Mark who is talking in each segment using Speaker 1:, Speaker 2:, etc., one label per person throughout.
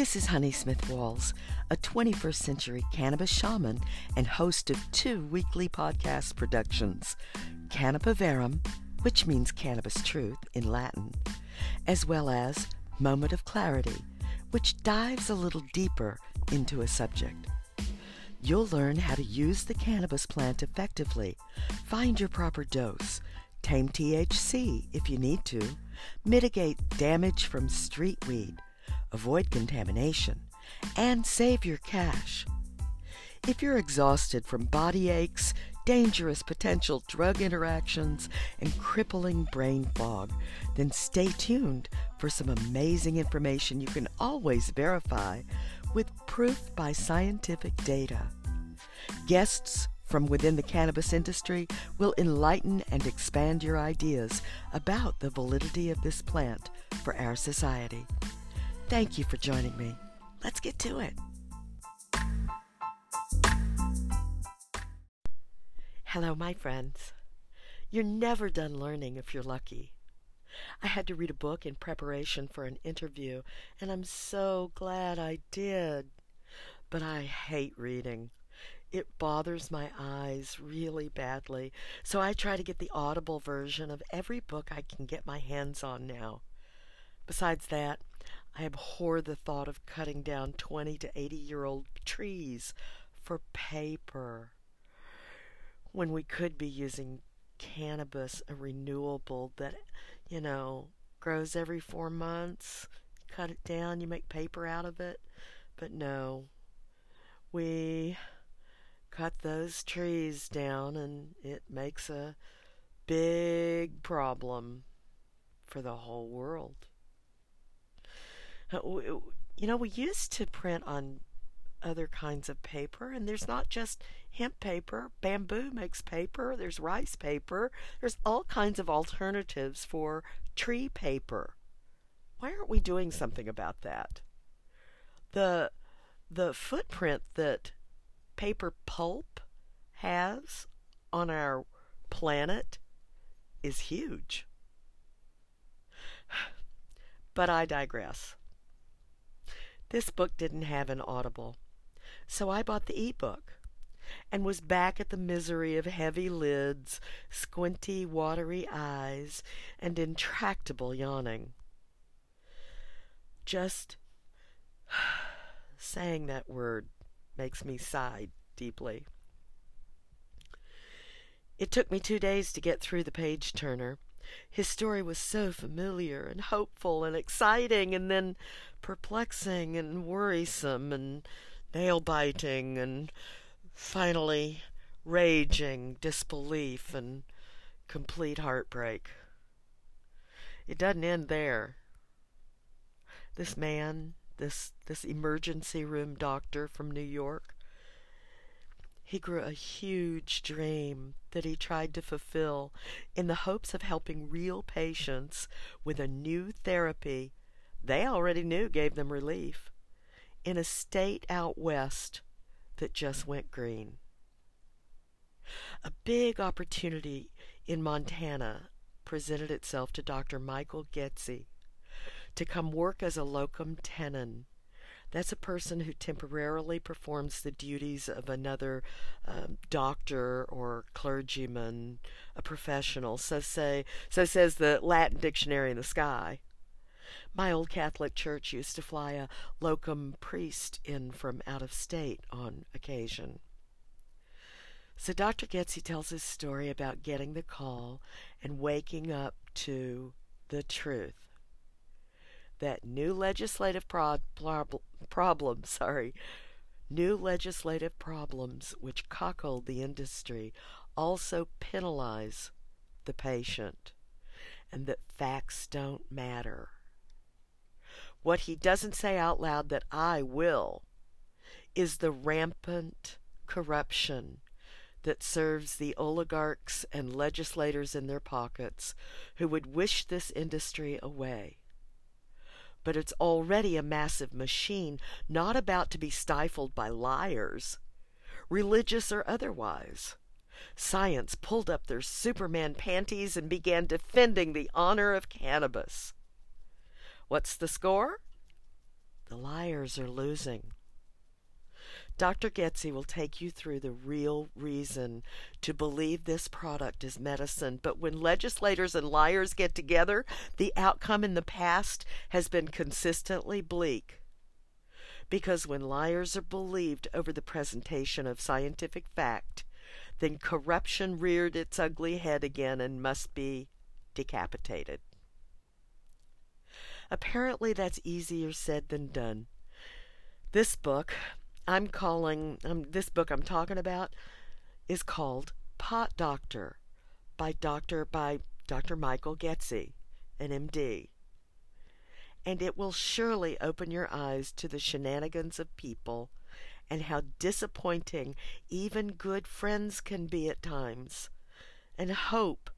Speaker 1: This is Honey Smith Walls, a 21st century cannabis shaman and host of two weekly podcast productions Cannabaverum, which means cannabis truth in Latin, as well as Moment of Clarity, which dives a little deeper into a subject. You'll learn how to use the cannabis plant effectively, find your proper dose, tame THC if you need to, mitigate damage from street weed, avoid contamination, and save your cash. If you're exhausted from body aches, dangerous potential drug interactions, and crippling brain fog, then stay tuned for some amazing information you can always verify with proof by scientific data. Guests from within the cannabis industry will enlighten and expand your ideas about the validity of this plant for our society. Thank you for joining me. Let's get to it. Hello, my friends. You're never done learning if you're lucky. I had to read a book in preparation for an interview, and I'm so glad I did. But I hate reading. It bothers my eyes really badly, so I try to get the audible version of every book I can get my hands on now. Besides that, I abhor the thought of cutting down 20 to 80 year old trees for paper when we could be using cannabis, a renewable that, you know, grows every four months. Cut it down, you make paper out of it. But no, we cut those trees down and it makes a big problem for the whole world. Uh, you know, we used to print on other kinds of paper, and there's not just hemp paper. Bamboo makes paper, there's rice paper, there's all kinds of alternatives for tree paper. Why aren't we doing something about that? The the footprint that paper pulp has on our planet is huge. But I digress. This book didn't have an audible, so I bought the e-book and was back at the misery of heavy lids, squinty, watery eyes, and intractable yawning. Just saying that word makes me sigh deeply. It took me two days to get through the page turner. His story was so familiar and hopeful and exciting, and then perplexing and worrisome and nail biting and finally raging disbelief and complete heartbreak. It doesn't end there. This man, this this emergency room doctor from New York, he grew a huge dream that he tried to fulfill in the hopes of helping real patients with a new therapy they already knew gave them relief in a state out west that just went green. A big opportunity in Montana presented itself to Dr. Michael Getze to come work as a locum tenens. That's a person who temporarily performs the duties of another um, doctor or clergyman, a professional. So say, so says the Latin dictionary in the sky. My old Catholic church used to fly a locum priest in from out of state on occasion. So Dr. Getzey tells his story about getting the call and waking up to the truth that new legislative pro- prob- problems, sorry, new legislative problems which cockle the industry also penalize the patient and that facts don't matter. What he doesn't say out loud that I will is the rampant corruption that serves the oligarchs and legislators in their pockets who would wish this industry away. But it's already a massive machine, not about to be stifled by liars, religious or otherwise. Science pulled up their Superman panties and began defending the honor of cannabis. What's the score? the liars are losing. Dr. Getsy will take you through the real reason to believe this product is medicine. But when legislators and liars get together, the outcome in the past has been consistently bleak. Because when liars are believed over the presentation of scientific fact, then corruption reared its ugly head again and must be decapitated. Apparently, that's easier said than done. This book, I'm calling, um, this book I'm talking about is called Pot Doctor by Dr. by Dr. Michael Getsy, an MD. And it will surely open your eyes to the shenanigans of people and how disappointing even good friends can be at times, and hope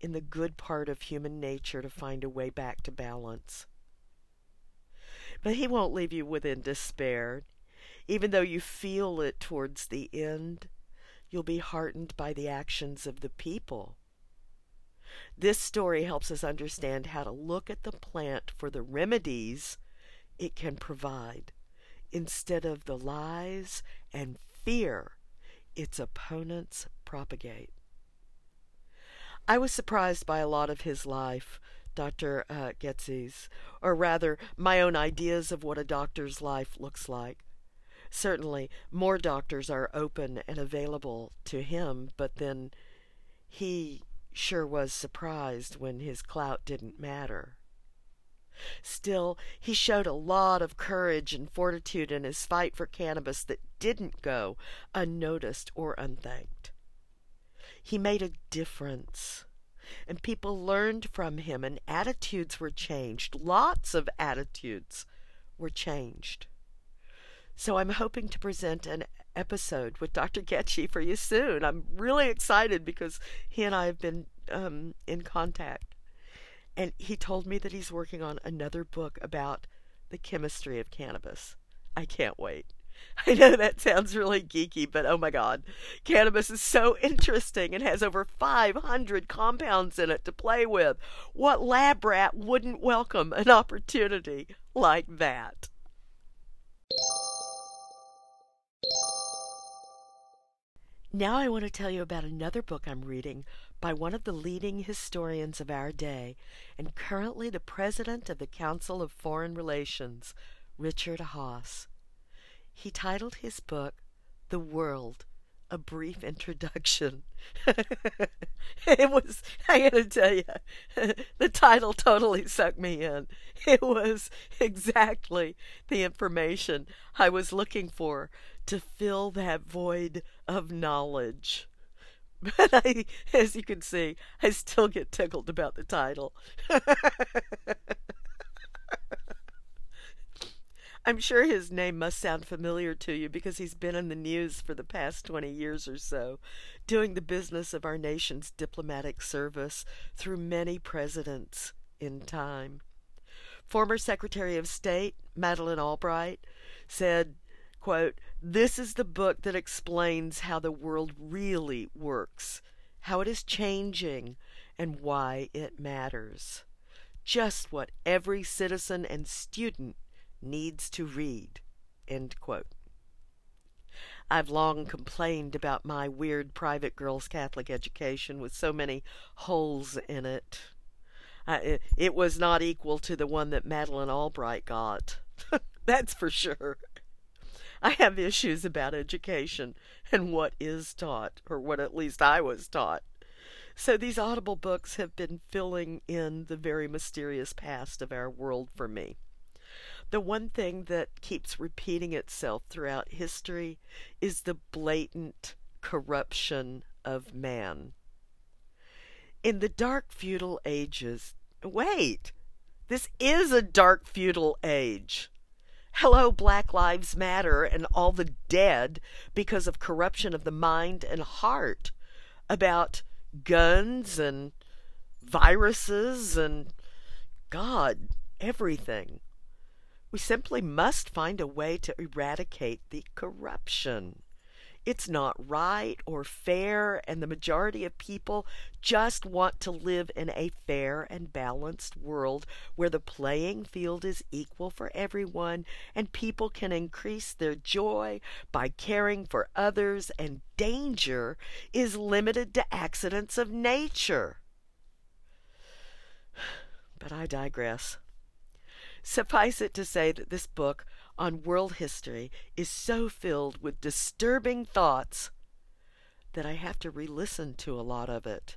Speaker 1: in the good part of human nature to find a way back to balance. But he won't leave you within despair. Even though you feel it towards the end, you'll be heartened by the actions of the people. This story helps us understand how to look at the plant for the remedies it can provide instead of the lies and fear its opponents propagate. I was surprised by a lot of his life, Dr. Uh, or rather, my own ideas of what a doctor's life looks like. Certainly, more doctors are open and available to him, but then he sure was surprised when his clout didn't matter. Still, he showed a lot of courage and fortitude in his fight for cannabis that didn't go unnoticed or unthanked. He made a difference, and people learned from him, and attitudes were changed. Lots of attitudes were changed. So I'm hoping to present an episode with Dr. Getsy for you soon. I'm really excited because he and I have been um, in contact. And he told me that he's working on another book about the chemistry of cannabis. I can't wait. I know that sounds really geeky, but oh my god. Cannabis is so interesting and has over 500 compounds in it to play with. What lab rat wouldn't welcome an opportunity like that? Now I want to tell you about another book I'm reading by one of the leading historians of our day and currently the president of the Council of Foreign Relations, Richard Haass. He titled his book The World, a brief introduction. it was, I gotta tell you, the title totally sucked me in. It was exactly the information I was looking for to fill that void of knowledge. But I, as you can see, I still get tickled about the title. I'm sure his name must sound familiar to you because he's been in the news for the past 20 years or so, doing the business of our nation's diplomatic service through many presidents in time. Former Secretary of State Madeleine Albright said, quote, This is the book that explains how the world really works, how it is changing, and why it matters. Just what every citizen and student needs to read. I've long complained about my weird private girls' Catholic education with so many holes in it. it, it was not equal to the one that Madeleine Albright got. That's for sure. I have issues about education and what is taught, or what at least I was taught. So these audible books have been filling in the very mysterious past of our world for me. The one thing that keeps repeating itself throughout history is the blatant corruption of man. In the dark feudal ages, wait, this is a dark feudal age. Hello, Black Lives Matter and all the dead because of corruption of the mind and heart about guns and viruses and God, everything. We simply must find a way to eradicate the corruption. It's not right or fair, and the majority of people just want to live in a fair and balanced world where the playing field is equal for everyone and people can increase their joy by caring for others, and danger is limited to accidents of nature. But I digress. Suffice it to say that this book on world history is so filled with disturbing thoughts that I have to re listen to a lot of it.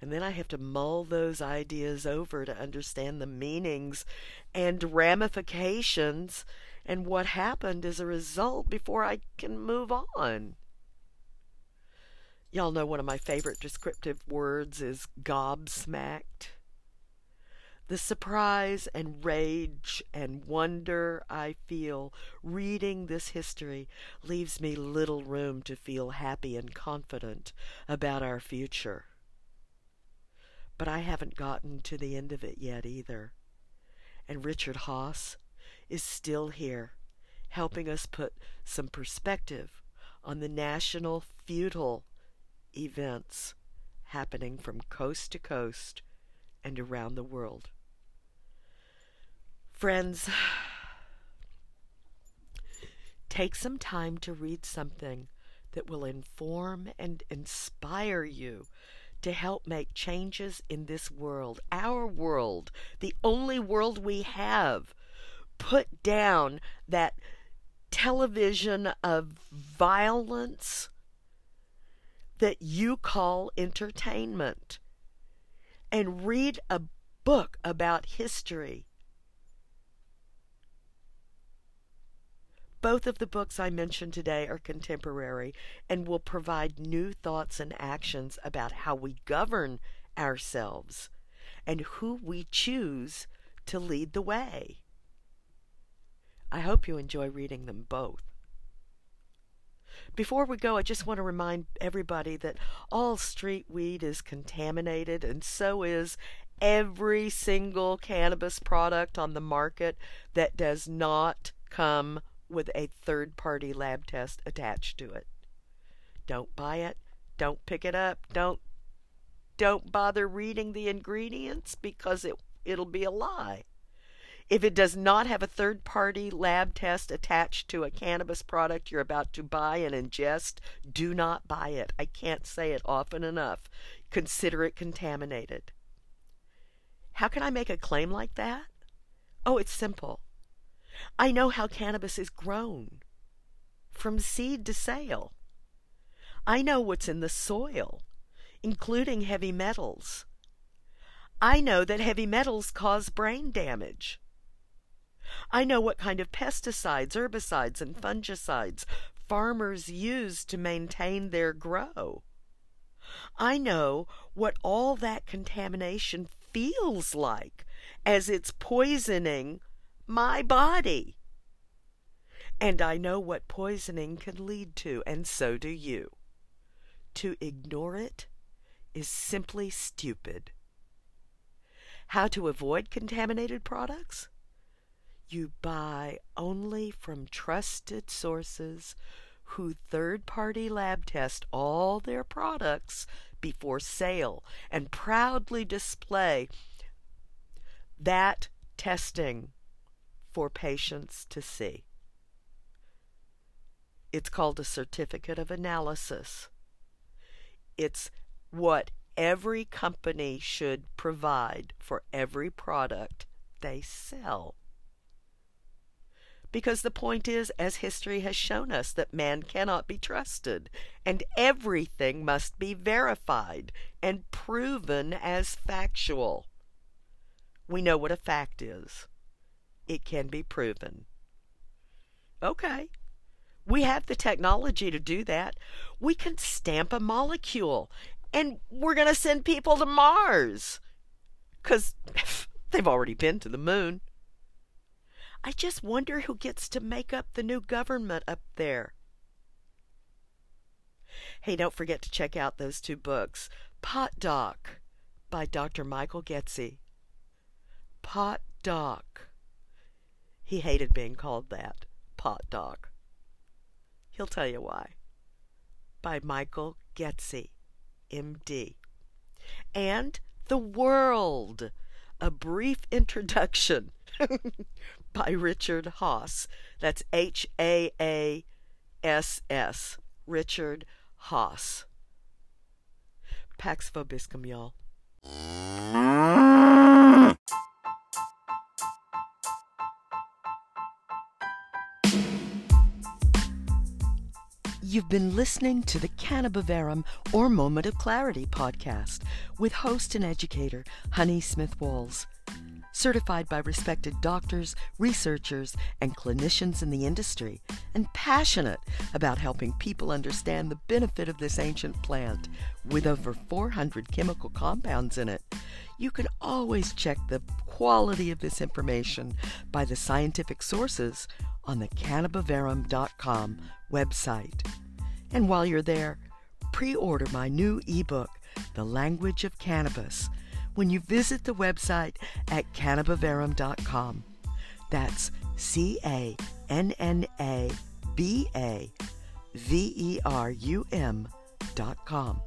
Speaker 1: And then I have to mull those ideas over to understand the meanings and ramifications and what happened as a result before I can move on. Y'all know one of my favorite descriptive words is gobsmacked. The surprise and rage and wonder I feel reading this history leaves me little room to feel happy and confident about our future. But I haven't gotten to the end of it yet either. And Richard Haass is still here, helping us put some perspective on the national feudal events happening from coast to coast and around the world. Friends, take some time to read something that will inform and inspire you to help make changes in this world, our world, the only world we have. Put down that television of violence that you call entertainment and read a book about history Both of the books I mentioned today are contemporary and will provide new thoughts and actions about how we govern ourselves and who we choose to lead the way. I hope you enjoy reading them both. Before we go, I just want to remind everybody that all street weed is contaminated, and so is every single cannabis product on the market that does not come with a third party lab test attached to it. Don't buy it, don't pick it up, don't don't bother reading the ingredients because it it'll be a lie. If it does not have a third party lab test attached to a cannabis product you're about to buy and ingest, do not buy it. I can't say it often enough. Consider it contaminated. How can I make a claim like that? Oh, it's simple. I know how cannabis is grown from seed to sale. I know what's in the soil, including heavy metals. I know that heavy metals cause brain damage. I know what kind of pesticides, herbicides, and fungicides farmers use to maintain their grow. I know what all that contamination feels like as it's poisoning my body. And I know what poisoning can lead to, and so do you. To ignore it is simply stupid. How to avoid contaminated products? You buy only from trusted sources who third party lab test all their products before sale and proudly display that testing for patients to see. It's called a certificate of analysis. It's what every company should provide for every product they sell. Because the point is, as history has shown us, that man cannot be trusted, and everything must be verified and proven as factual. We know what a fact is it can be proven. Okay. We have the technology to do that. We can stamp a molecule and we're going to send people to Mars because they've already been to the moon. I just wonder who gets to make up the new government up there. Hey, don't forget to check out those two books Pot Doc by Dr. Michael Getsy. Pot Doc. He hated being called that, pot dog. He'll tell you why. by Michael Getsy, MD. And The World, a brief introduction by Richard Haass. That's H A A S S. Richard Haass. Pax Vobiscum, y'all. You've been listening to the Cannabaverum or Moment of Clarity podcast with host and educator Honey Smith Walls. Certified by respected doctors, researchers, and clinicians in the industry, and passionate about helping people understand the benefit of this ancient plant with over 400 chemical compounds in it. You can always check the quality of this information by the scientific sources on the cannabaverum.com website. And while you're there, pre order my new ebook, The Language of Cannabis, when you visit the website at cannabaverum.com. That's C A N N A B A V E R U M dot com.